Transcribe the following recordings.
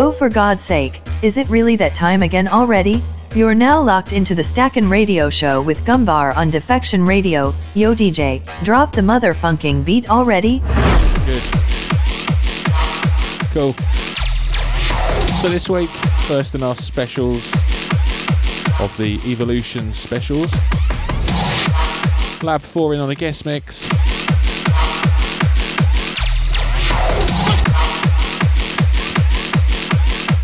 Oh for God's sake, is it really that time again already? You're now locked into the Stackin' Radio Show with Gumbar on Defection Radio. Yo DJ, drop the motherfunking beat already. Good. Cool. So this week, first in our specials of the Evolution specials. Lab 4 in on a guest mix.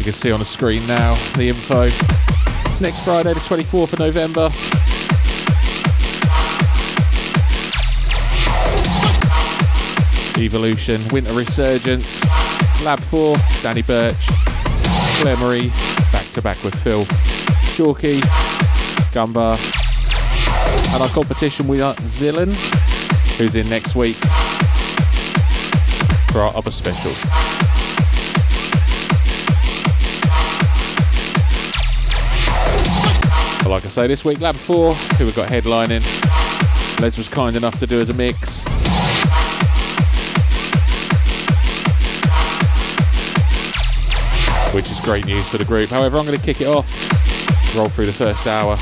You can see on the screen now the info. It's next Friday, the 24th of November. Evolution, Winter Resurgence, Lab 4, Danny Birch, Claire Marie, back to back with Phil, Chalky, Gumbar, and our competition winner Zillan, who's in next week for our other special. Like I say, this week Lab 4, who we've got headlining. Les was kind enough to do as a mix. Which is great news for the group. However, I'm going to kick it off, roll through the first hour,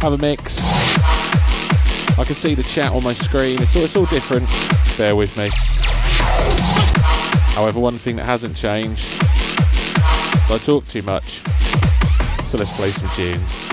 have a mix. I can see the chat on my screen. It's all, it's all different. Bear with me. However, one thing that hasn't changed I talk too much. So let's play some tunes.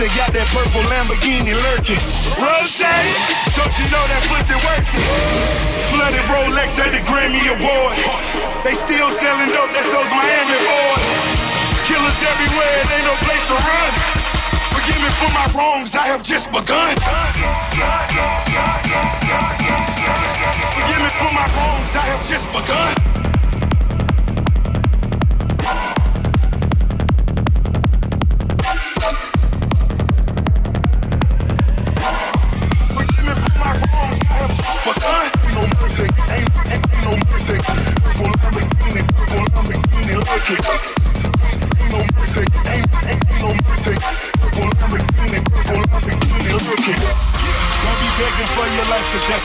They got that purple Lamborghini lurking. Rose, so she know that pussy worth it. Flooded Rolex at the Grammy Awards. They still selling dope, that's those Miami boys. Killers everywhere, it ain't no place to run. Forgive me for my wrongs, I have just begun. Forgive me for my wrongs, I have just begun.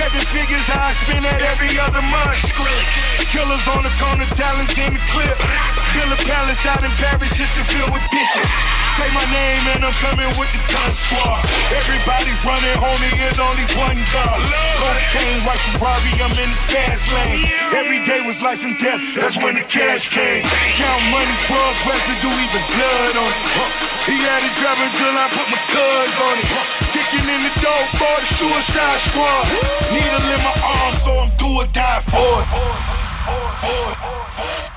Seven figures I spend at every other month. Killers on the corner, talents in the clip. Build a palace out in Paris just to fill with bitches. Say my name and I'm coming with the gun squad. Everybody running, homie, there's only one God. Cocaine, white Ferrari, I'm in the fast lane. Every day was life and death, that's when the cash came. Count money, drug residue, even blood on it. He had it dropping till I put my guns on it. Knocking in the door for the suicide squad. Needle in my arm, so I'm do or die for it. For it, for it, for it.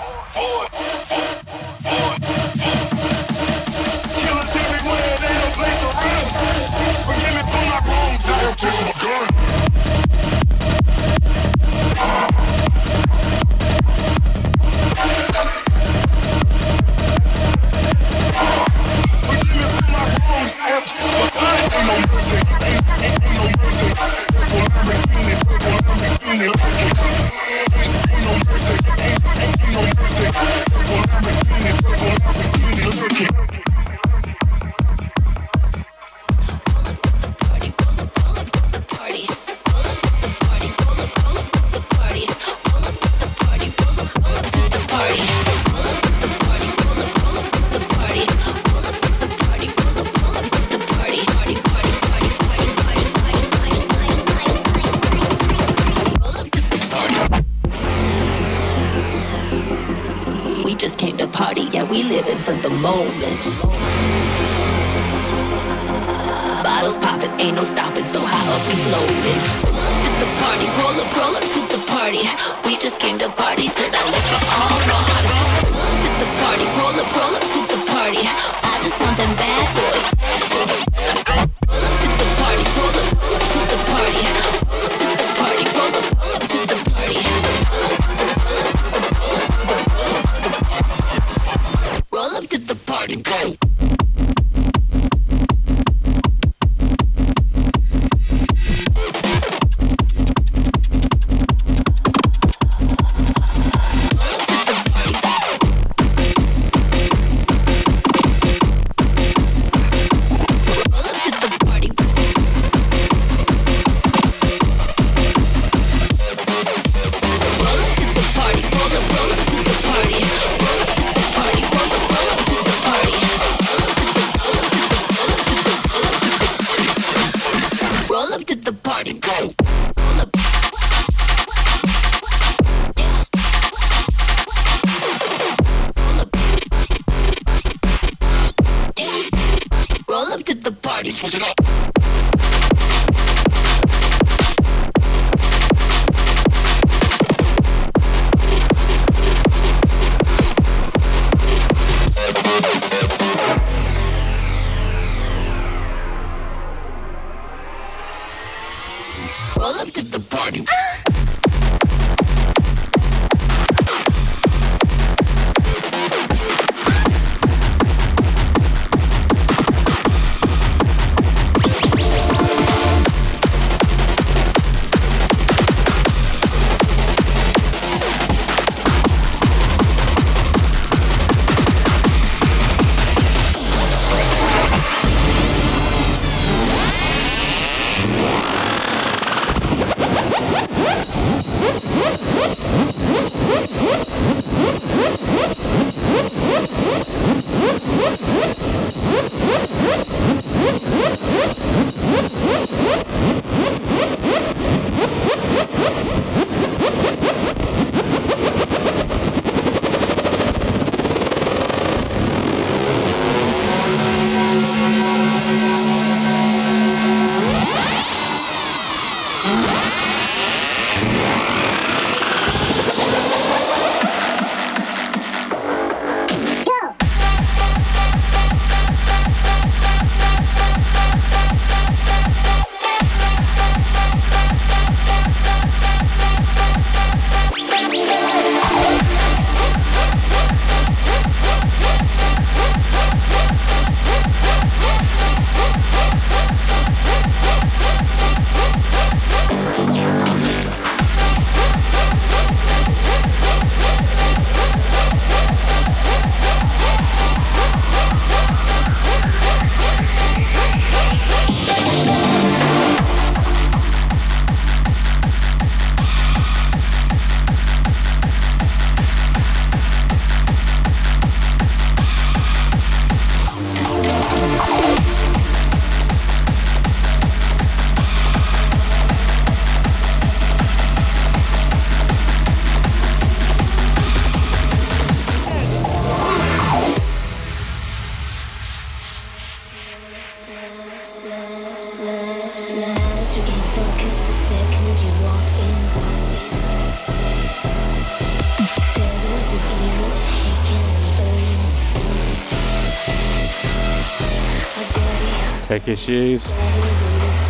she is.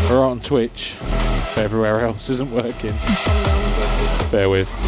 We're on Twitch, if everywhere else isn't working. Bear with.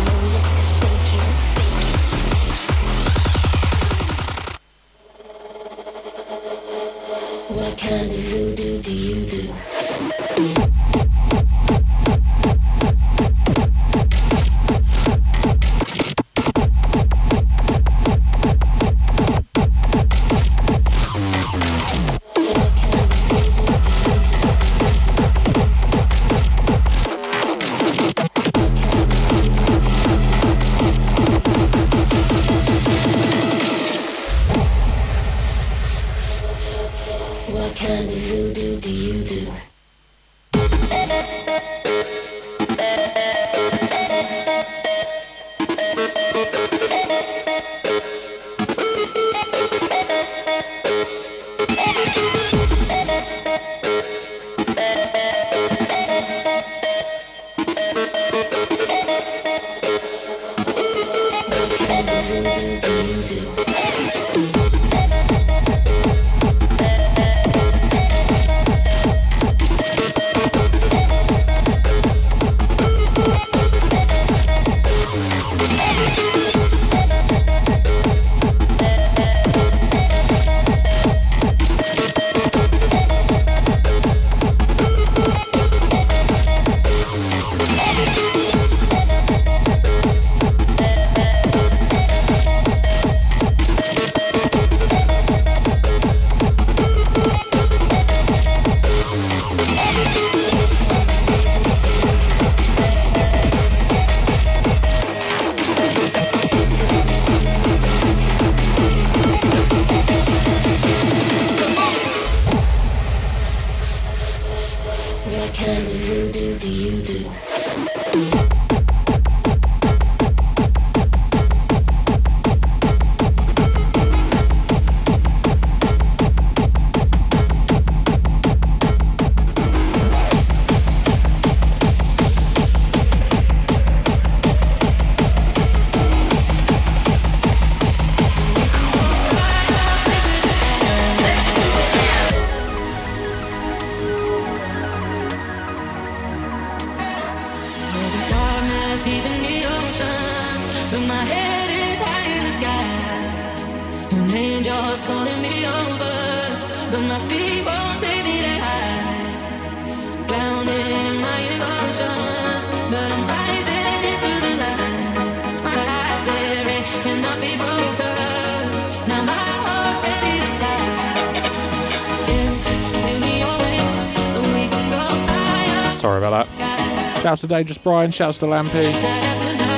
Shouts to Dangerous Brian, shouts to Lampy,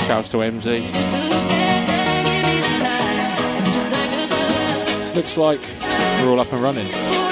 shouts to MZ. Looks like we're all up and running.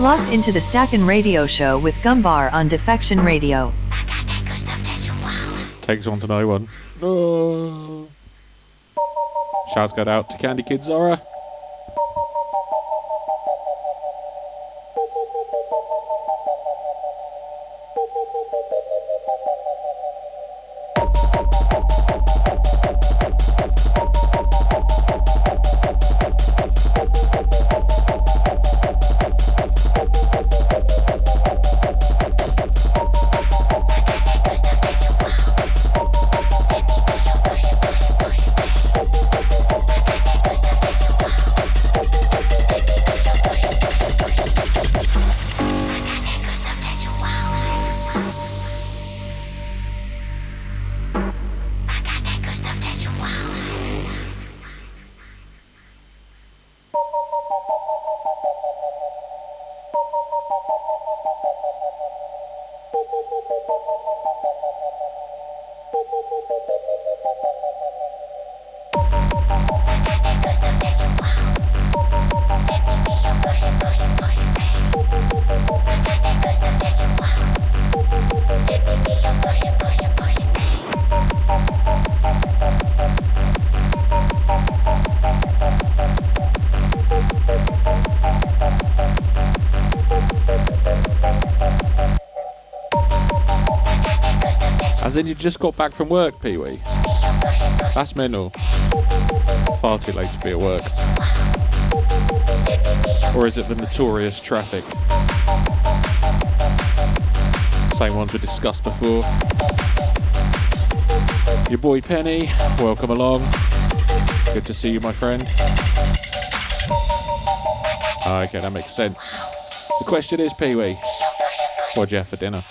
locked into the Stackin' Radio Show with Gumbar on Defection Radio. Takes on to no one. Oh. Shouts got out to Candy Kid Zora. Just got back from work, Pee Wee. That's mental. Far too late to be at work. Or is it the notorious traffic? Same ones we discussed before. Your boy Penny, welcome along. Good to see you, my friend. Okay, that makes sense. The question is, Pee Wee, what'd you have for dinner?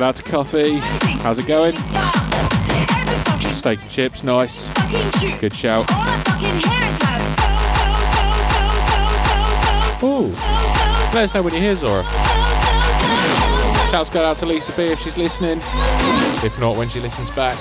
Go out to Coffee. How's it going? Steak and chips, nice. Good shout. Ooh. Let us know when you hear Zora. Shouts go out to Lisa B if she's listening. If not, when she listens back.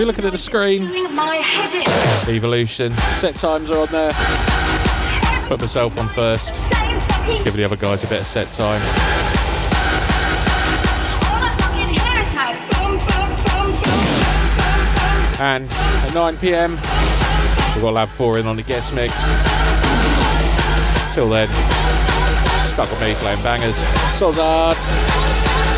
you're looking at the screen, Evolution, set times are on there. Put myself on first, give the other guys a bit of set time. And at 9 pm, we've got Lab 4 in on the guest mix. Till then, stuck with me playing bangers. Soldad.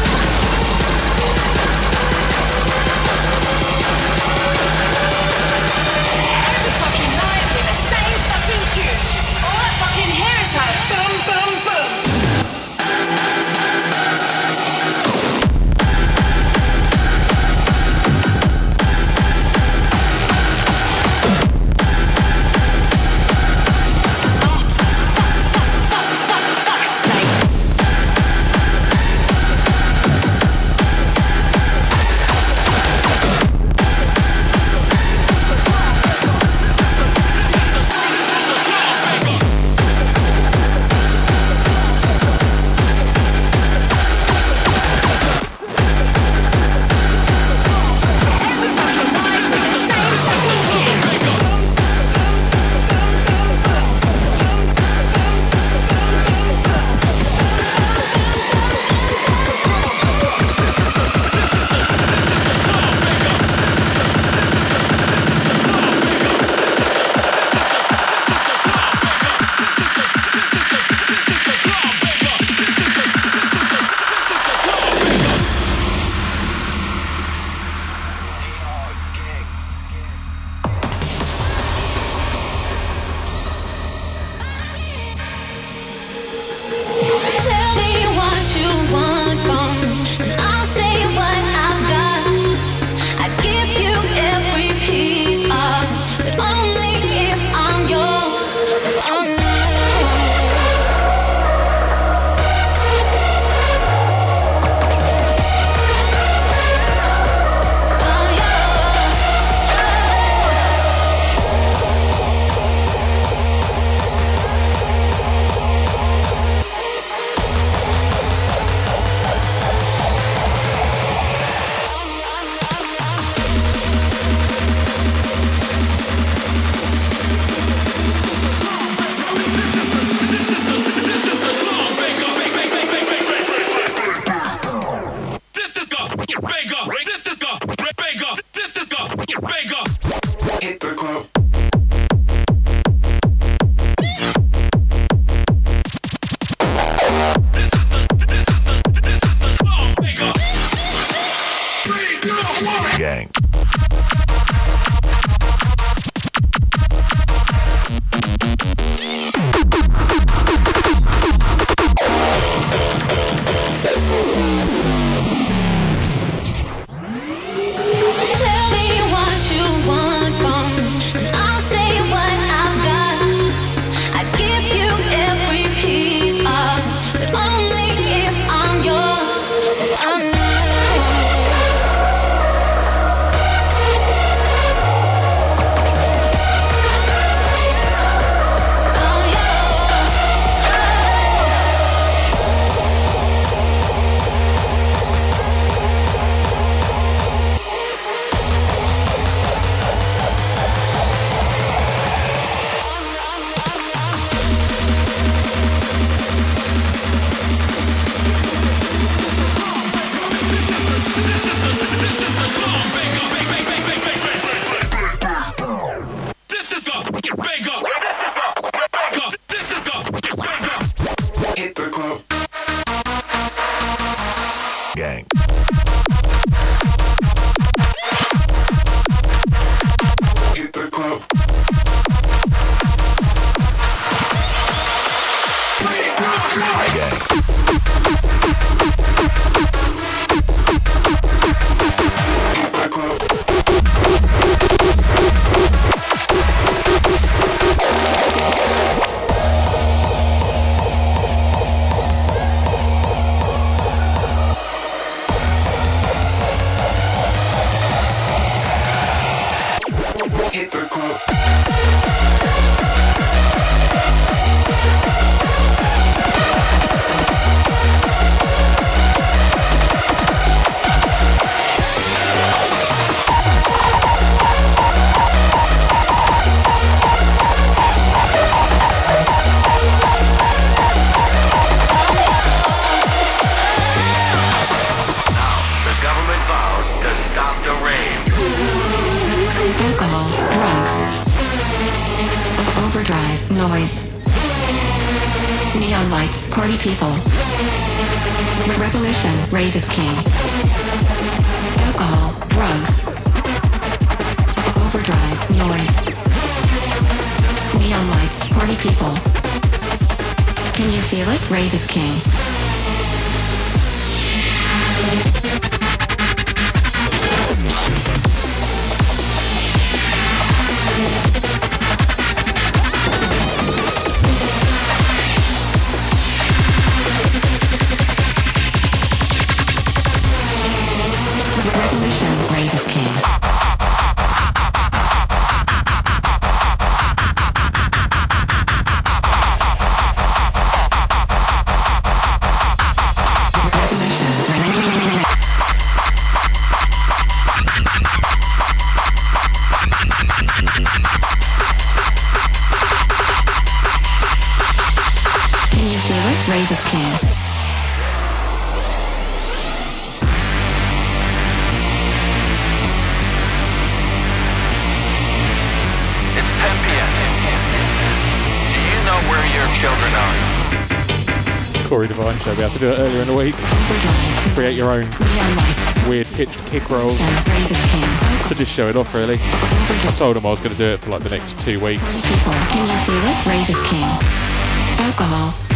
showing off really. I think I told him I was going to do it for like the next two weeks.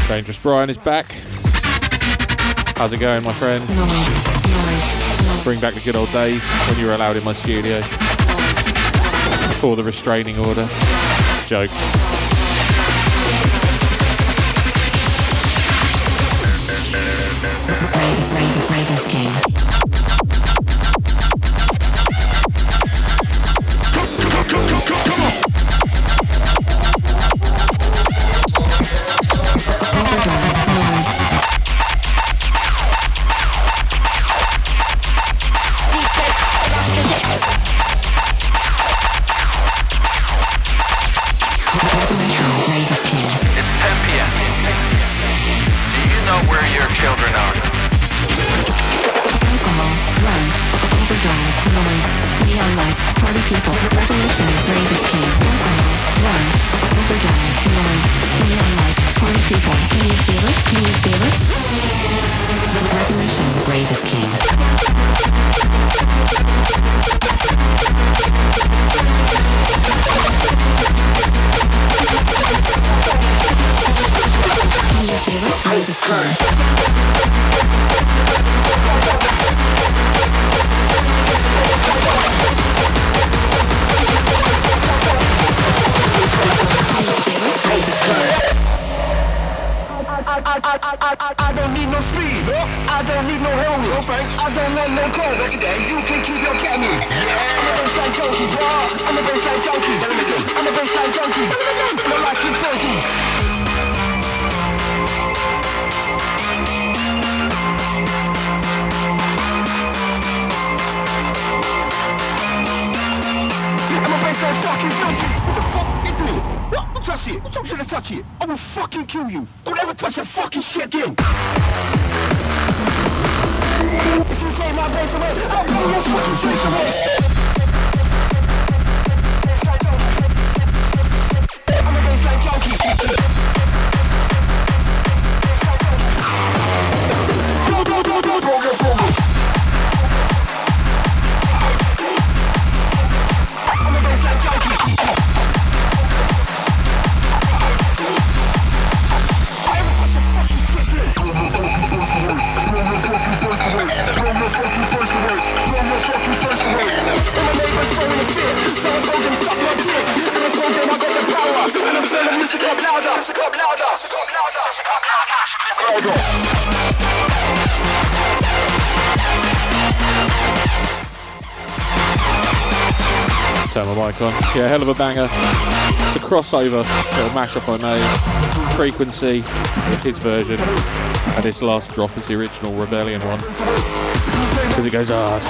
Dangerous Brian is back. How's it going, my friend? Bring back the good old days when you were allowed in my studio. Before the restraining order. Joke. Raiders, Raiders, Raiders game. come, come, come, come on. of a banger. It's a crossover, little mashup I made. Frequency, his version, and this last drop is the original Rebellion one. Because it goes hard.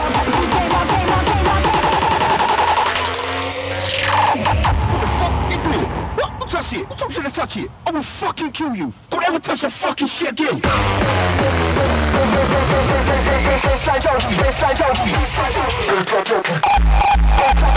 touch it. Don't try to touch it. I will fucking kill you. Don't ever touch the fucking shit again. Slide out, slide out, slide out.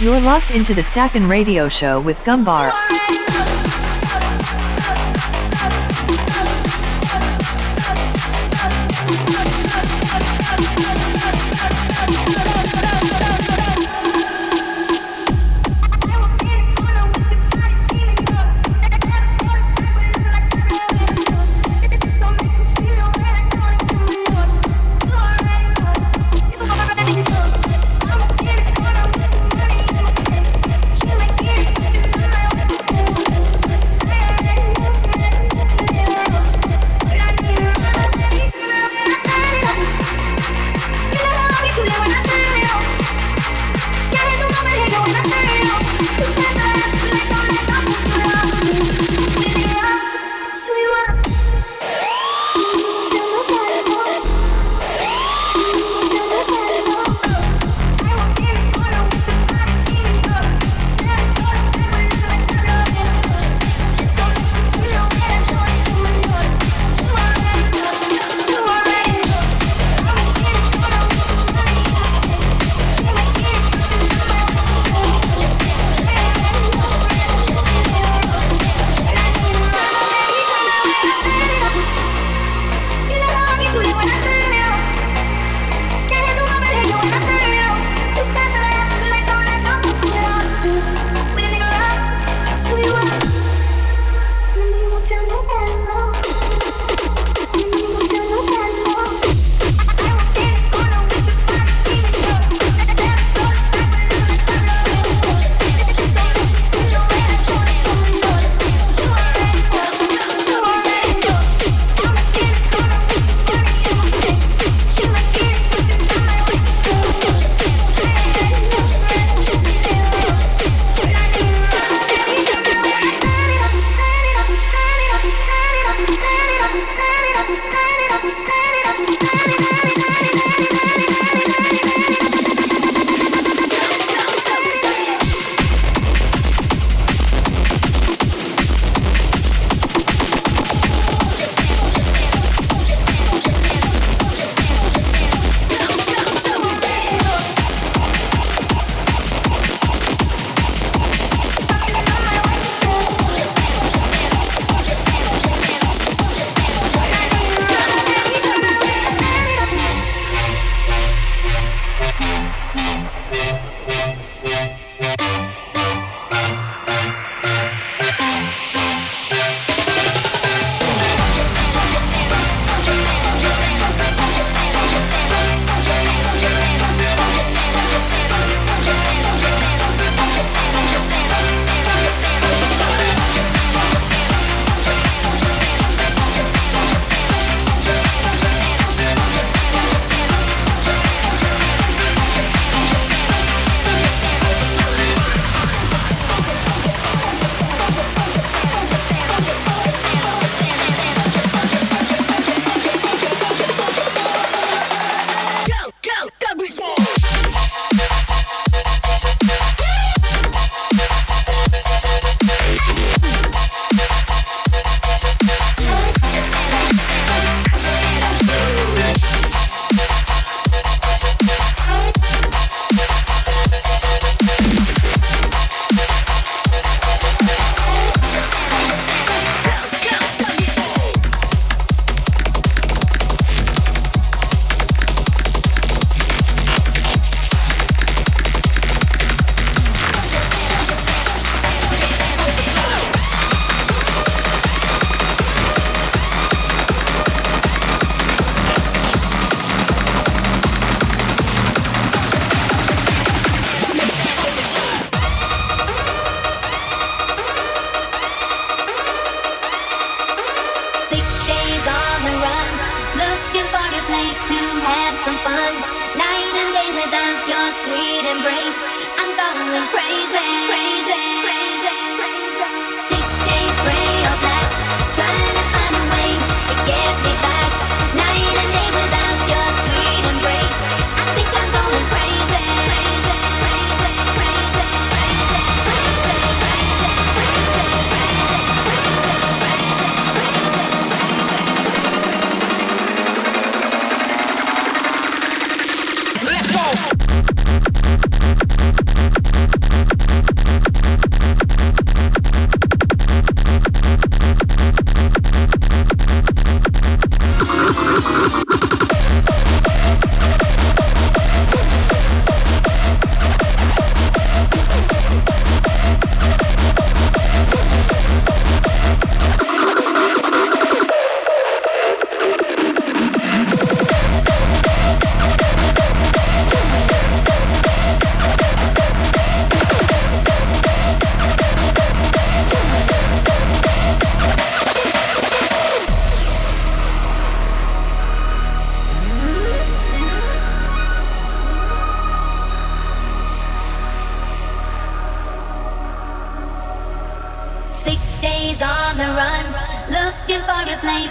You're locked into the Stackin' Radio Show with Gumbar.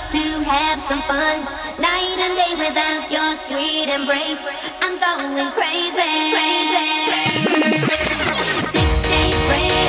chance to have some fun. Night and day without your sweet embrace, I'm going crazy. crazy. Six days crazy.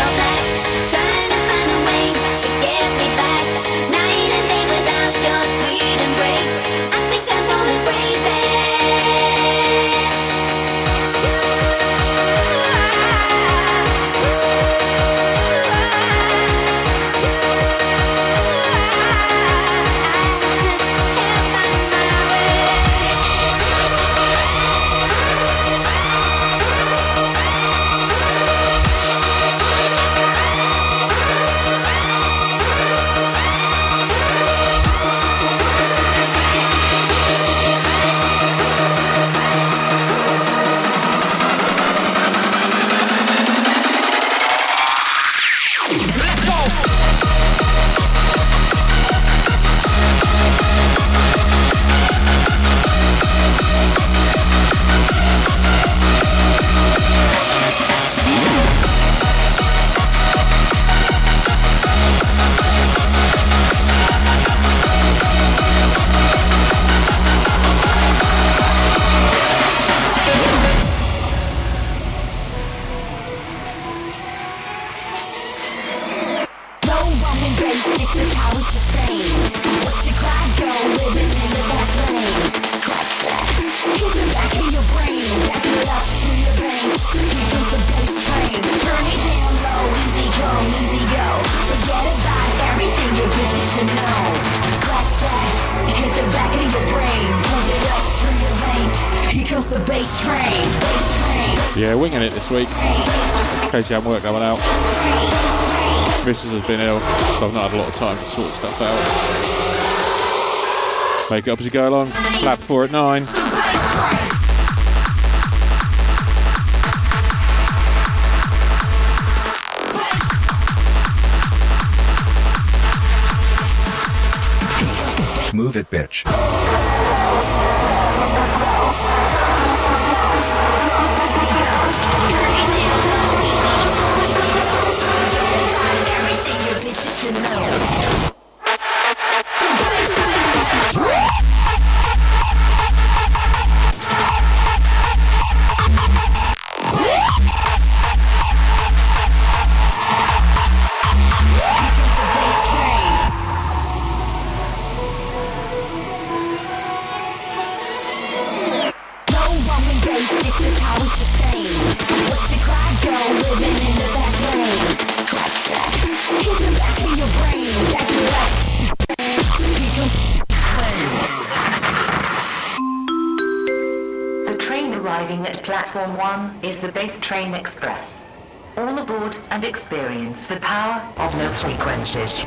work that one out. Mrs. has been ill, so I've not had a lot of time to sort stuff out. Make it up as you go along. Lab 4 at 9. Move it, bitch. Experience the power of no frequencies.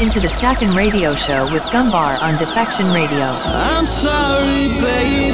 Into the Stackin' Radio Show with Gumbar on Defection Radio. I'm sorry, baby.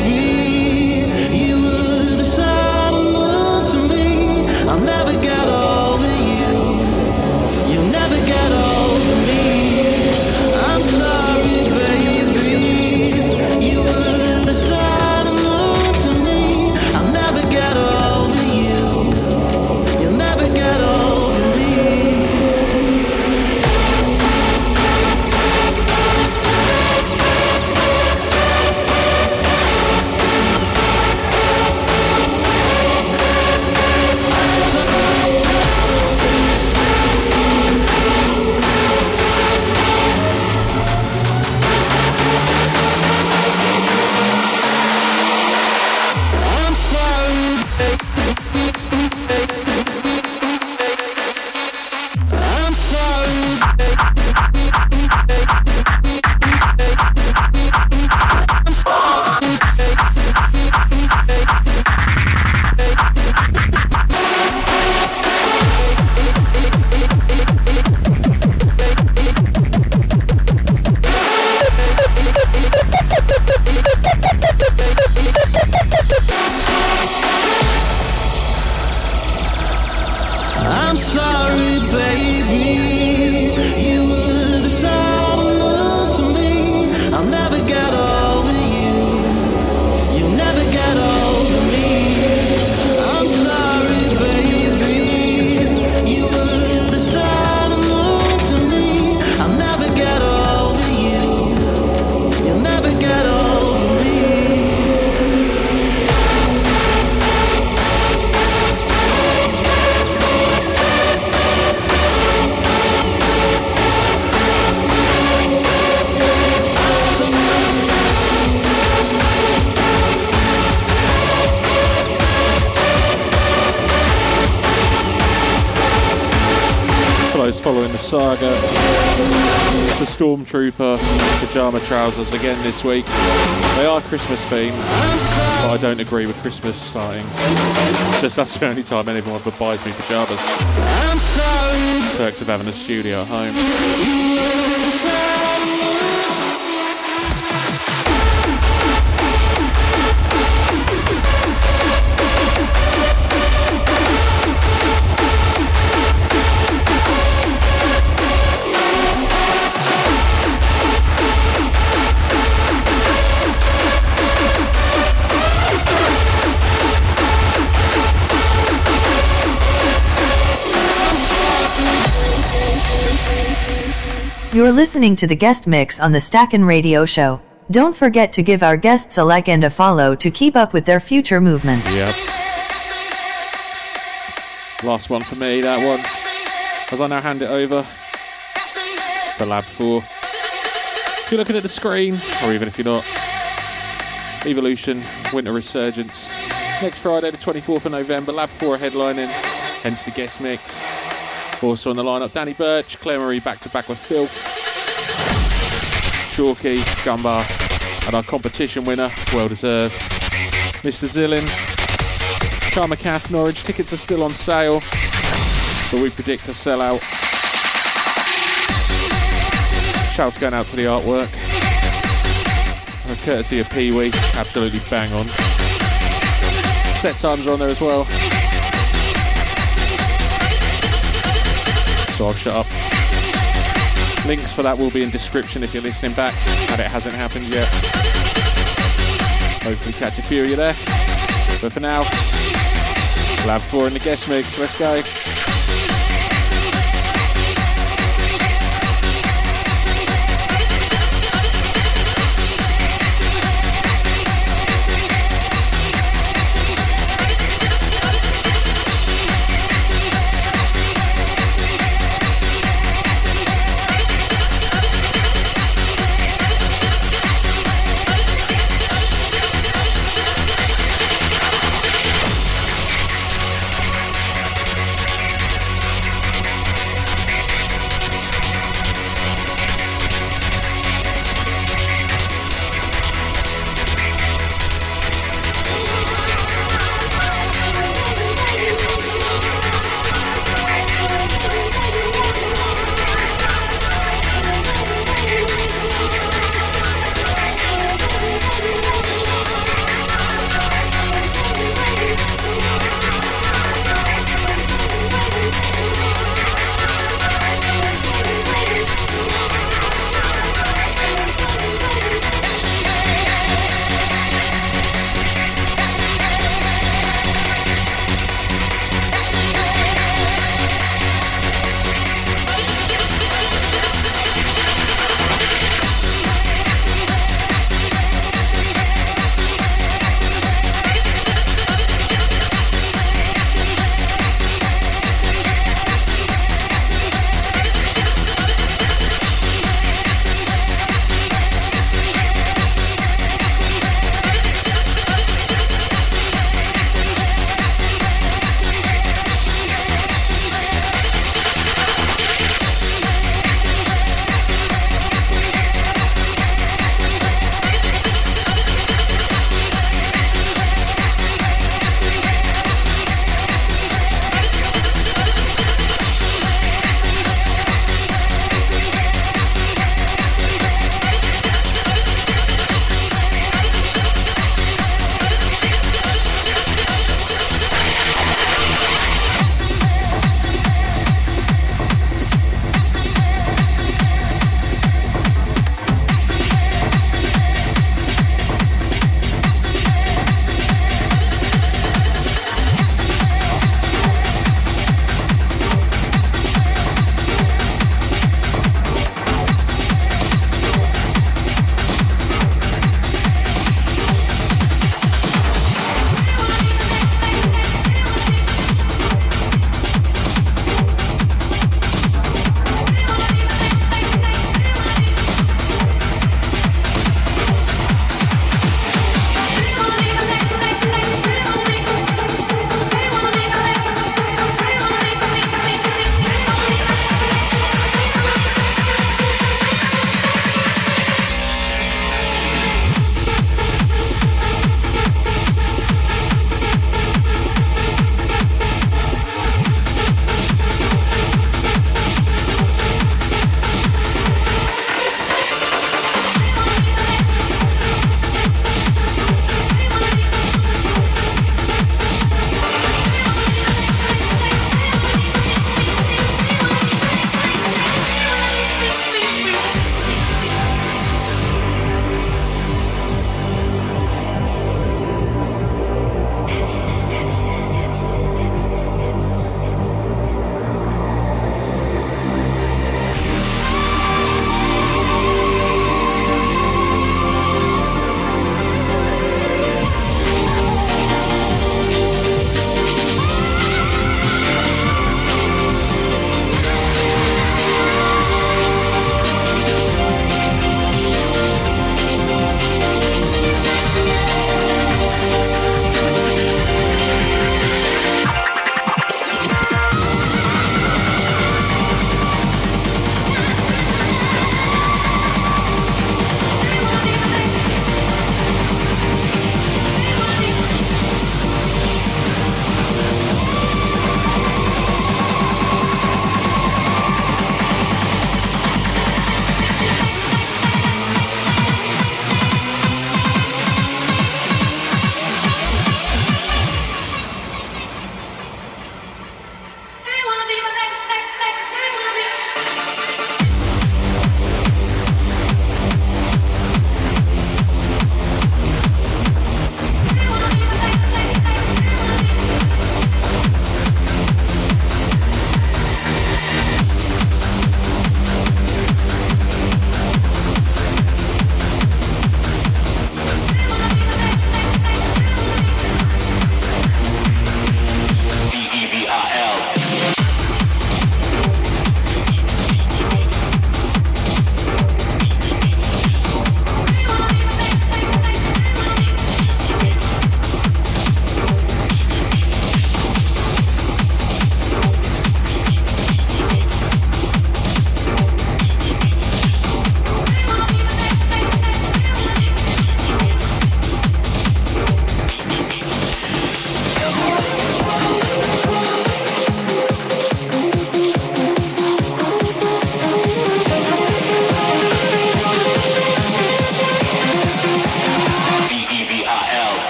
Pajama trousers again this week. They are Christmas themed, but I don't agree with Christmas starting. Just that's the only time anyone ever buys me sorry. Perks of having a studio at home. You're listening to the guest mix on the Stackin' Radio Show. Don't forget to give our guests a like and a follow to keep up with their future movements. Yep. Last one for me, that one. As I now hand it over for Lab 4. If you're looking at the screen, or even if you're not, Evolution, Winter Resurgence. Next Friday, the 24th of November, Lab 4 headlining, hence the guest mix. Also on the lineup, Danny Birch, Claire Marie back to back with Phil, Chalky, Gumbar, and our competition winner, well deserved, Mr. Zillin, Cath Norwich. Tickets are still on sale, but we predict a sellout. Shouts going out to the artwork. uh, courtesy of Pee Wee. Absolutely bang on. Set times are on there as well. I'll shut up. Links for that will be in description if you're listening back and it hasn't happened yet. Hopefully catch a few of you there. But for now, Lab 4 in the guest mix. Let's go.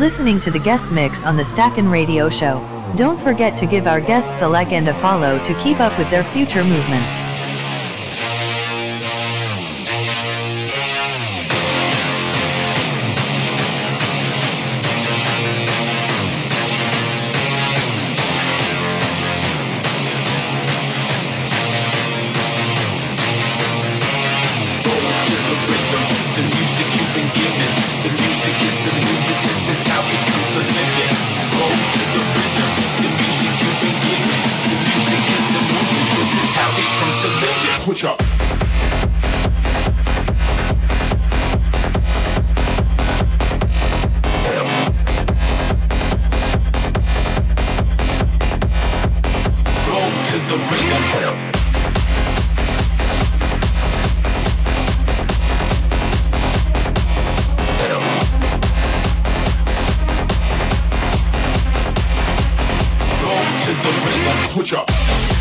Listening to the guest mix on the Stackin' Radio Show. Don't forget to give our guests a like and a follow to keep up with their future movements. to the rhythm. Switch up.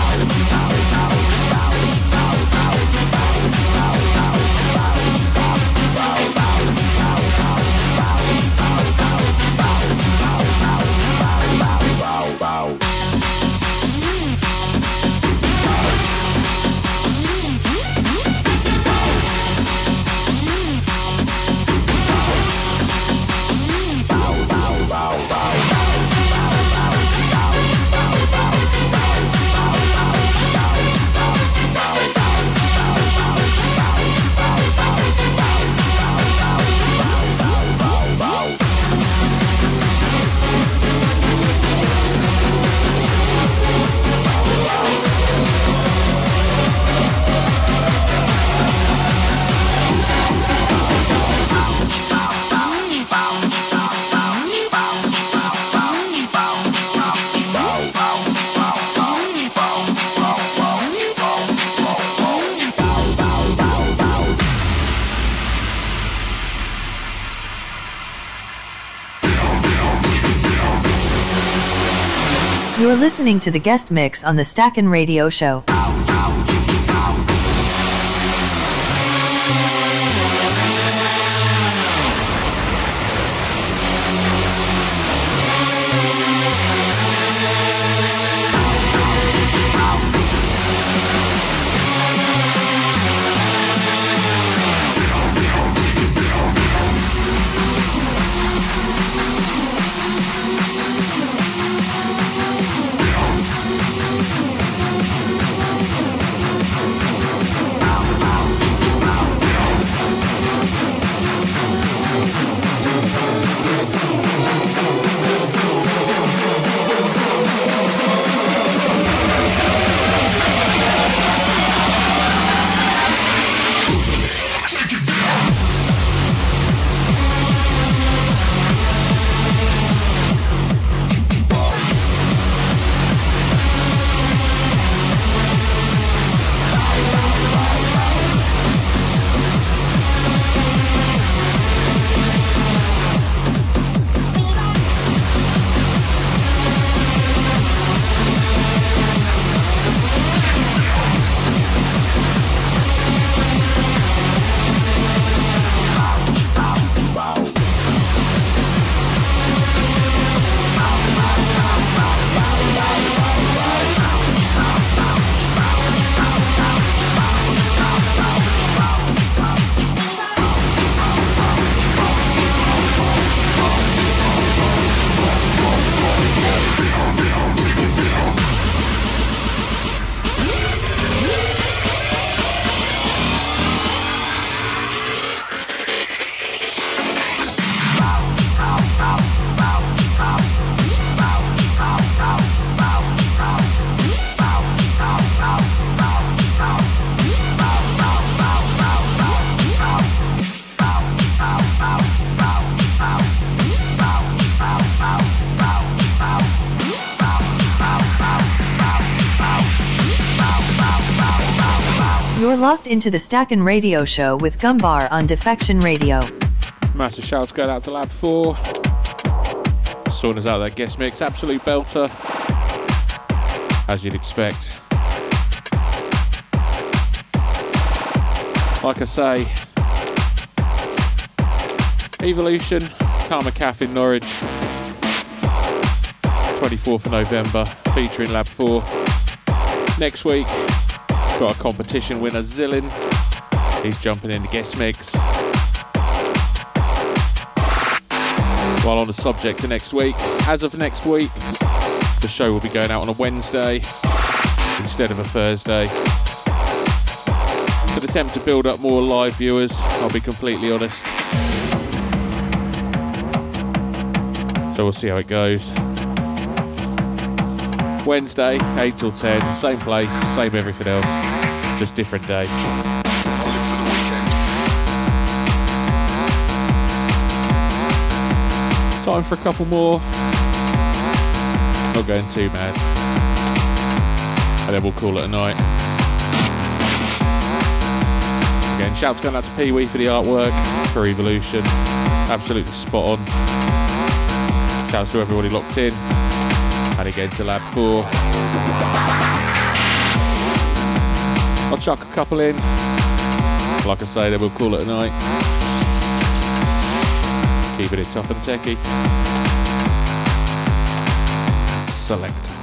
You're listening to the guest mix on the Stackin' Radio Show. Into the Stackin' Radio Show with Gumbar on Defection Radio. Massive shouts going out to Lab 4. Sorting out that guest mix. Absolute belter. As you'd expect. Like I say, Evolution, Karma Cafe in Norwich. 24th of November, featuring Lab 4. Next week, got a competition winner, Zillin. He's jumping in the guest mix. While on the subject of next week, as of next week, the show will be going out on a Wednesday. instead of a Thursday. It's an attempt to build up more live viewers, I'll be completely honest. So we'll see how it goes. Wednesday, 8 till 10, same place, same everything else, just different day. Time for a couple more. Not going too mad. And then we'll call it a night. Again, shouts going out to Pee Wee for the artwork for Evolution. Absolutely spot on. Shouts to everybody locked in. And again to Lab 4. Chuck a couple in. Like I say, then we'll call it a night. Keeping it tough and techie. Select.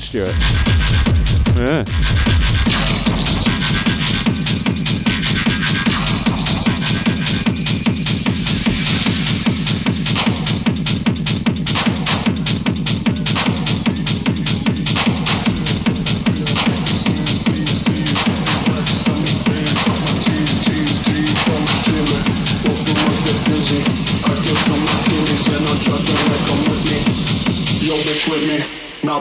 Stuart.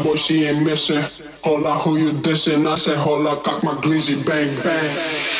Boy, she ain't missing. Hola, who you dissing? I said, hola, cock my glizzy, bang, bang.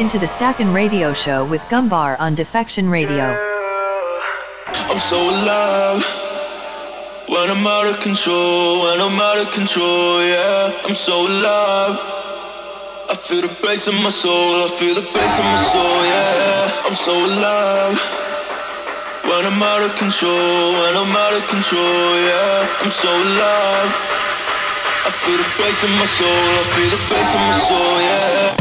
Into the Stackin' Radio Show with Gumbar on Defection Radio. I'm so alive when I'm out of control, when I'm out of control, yeah. I'm so alive. I feel the bass in my soul, I feel the bass in my soul, yeah. I'm so alive when I'm out of control, when I'm out of control, yeah. I'm so alive. I feel the bass in my soul, I feel the bass in my soul, yeah.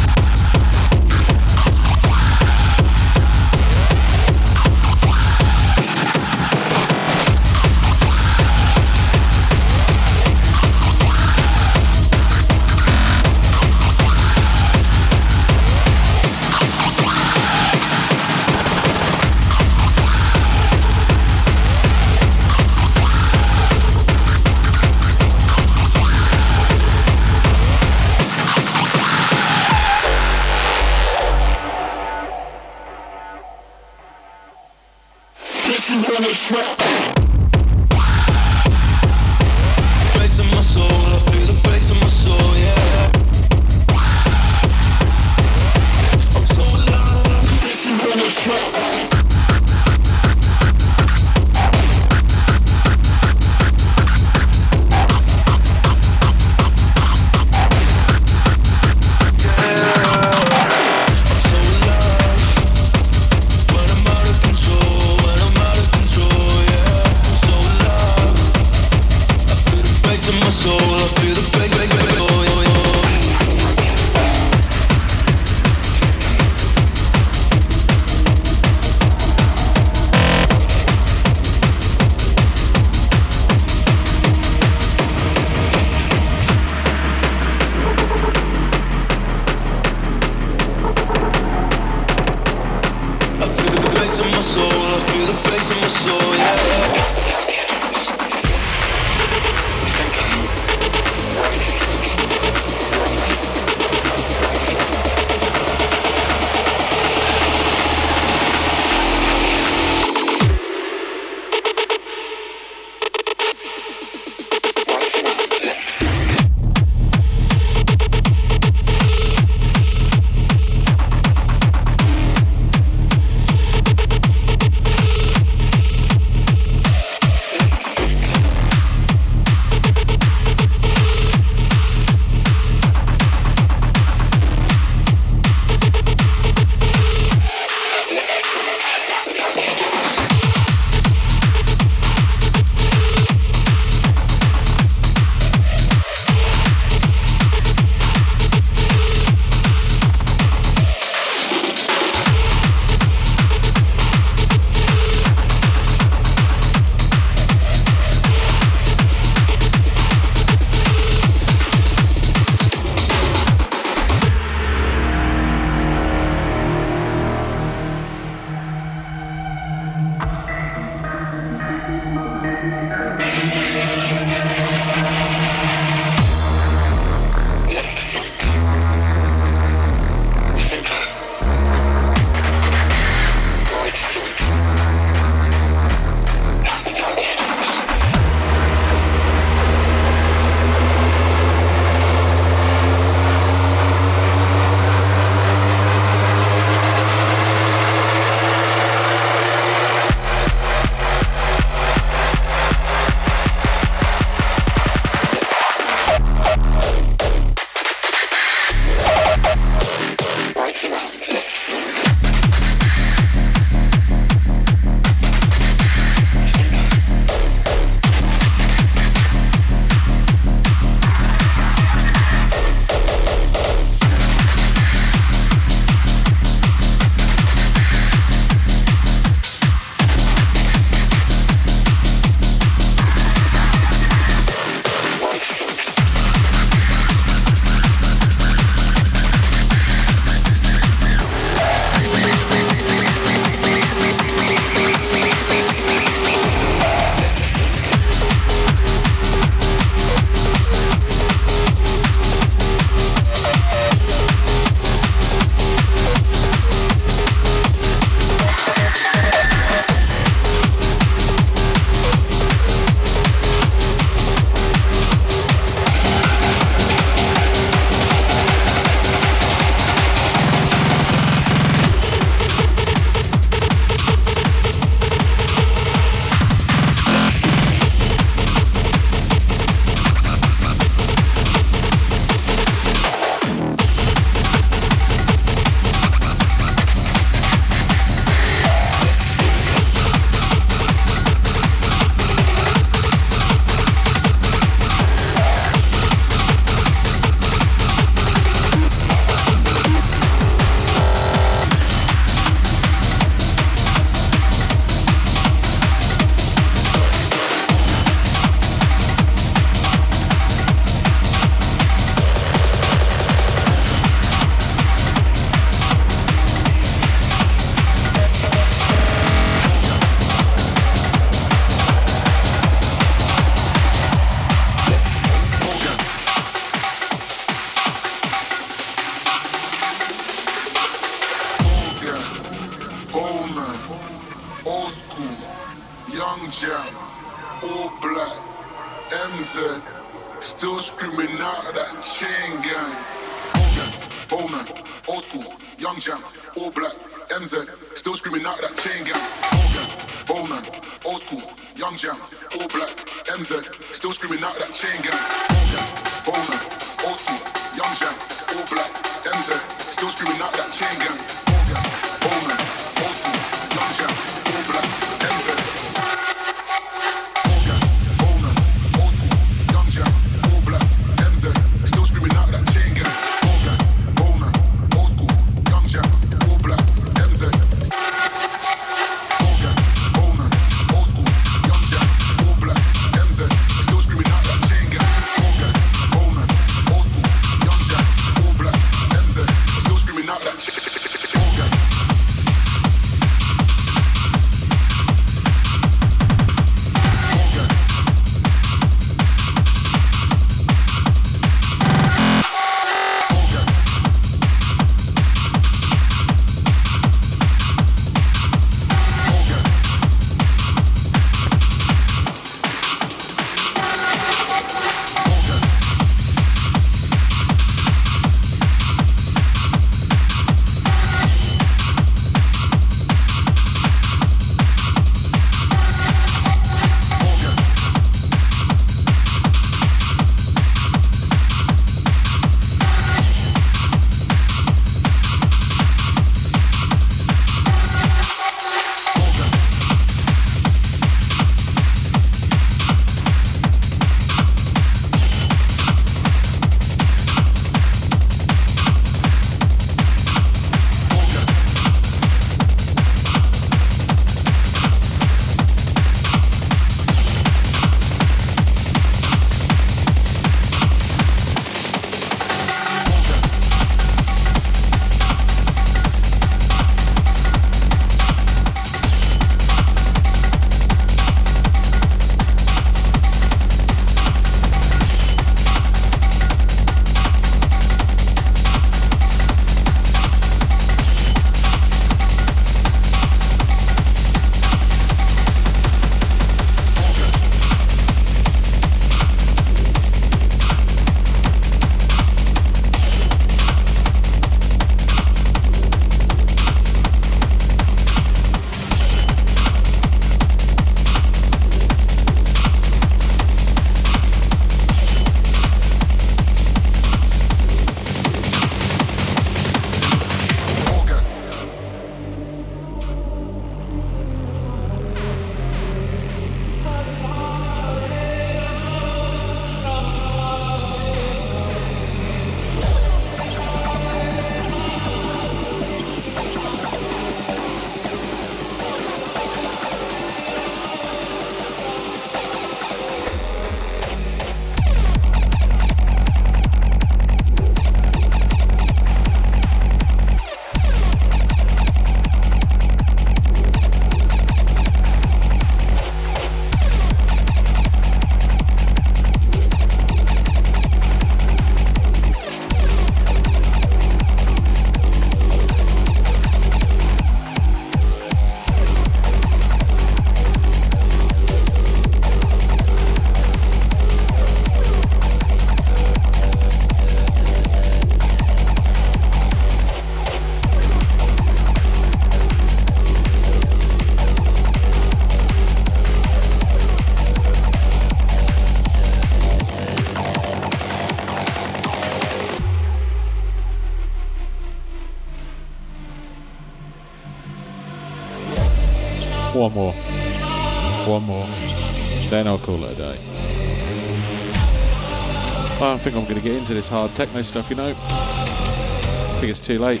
into this hard techno stuff, you know. I think it's too late.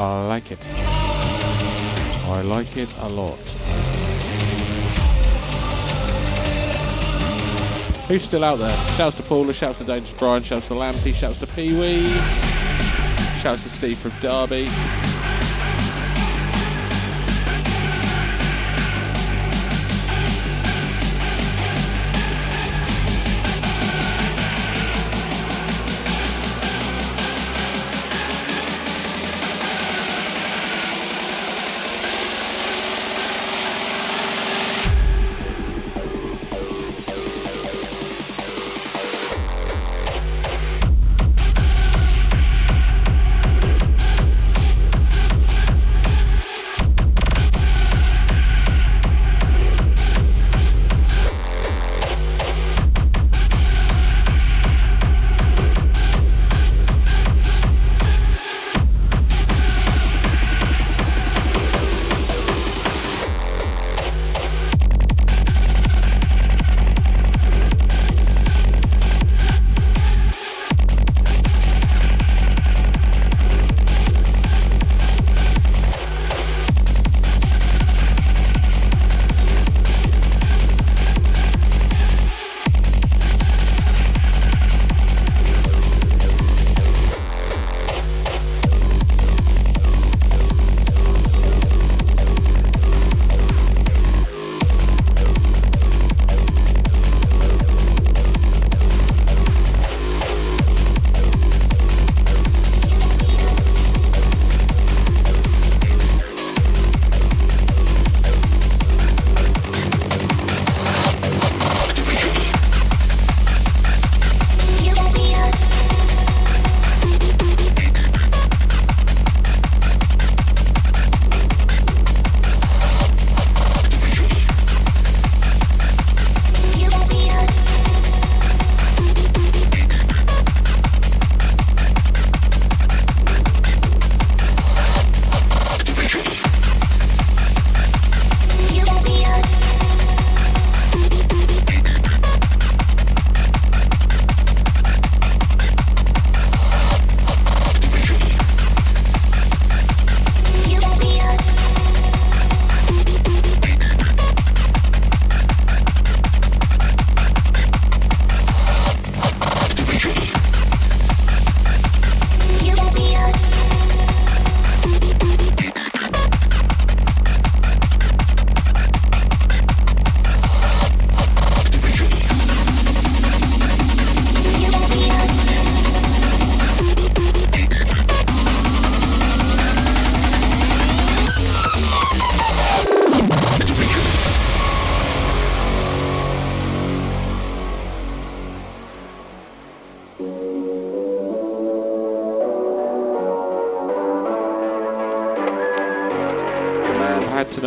I like it. I like it a lot. Who's still out there? Shouts to Paula, shouts to Dangerous Brian, shouts to Lampy, shouts to Pee Wee, shouts to Steve from Derby.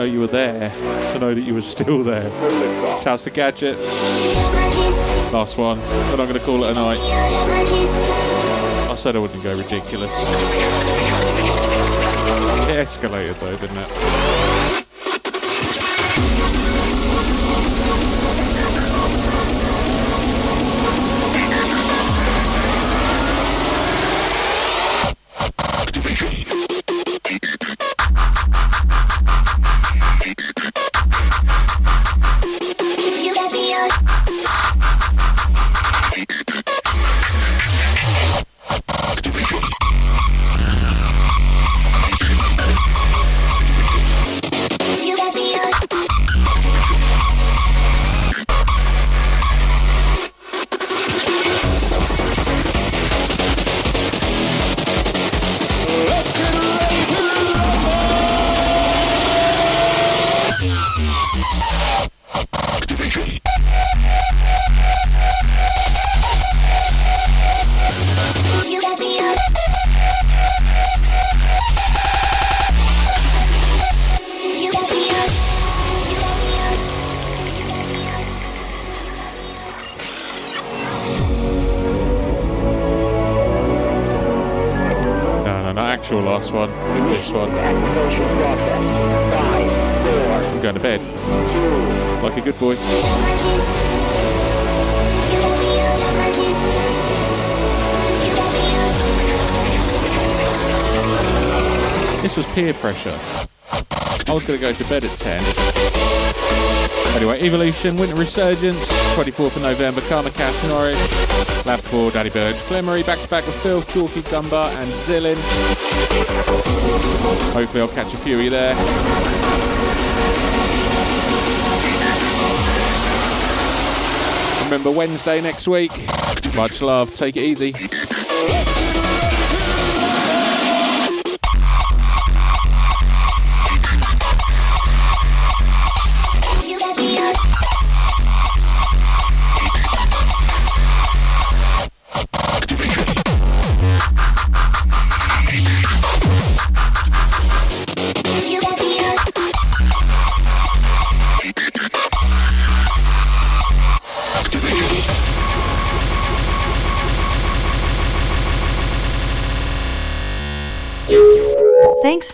You were there to know that you were still there. Shouts to Gadget. Last one. But I'm going to call it a night. I said I wouldn't go ridiculous. It escalated though, didn't it? Resurgence, 24th of November, Karma Cash, Norwich, Lab 4, Daddy Bird, Glimmery, back to back with Phil, Chalky, Gumbar, and Zillin. Hopefully, I'll catch a few of you there. Remember Wednesday next week. Much love. Take it easy.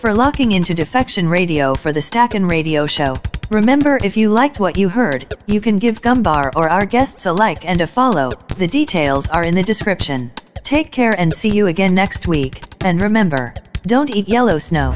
For locking into Defection Radio for the Stackin' Radio Show. Remember, if you liked what you heard, you can give Gumbar or our guests a like and a follow. The details are in the description. Take care and see you again next week. And remember, don't eat yellow snow.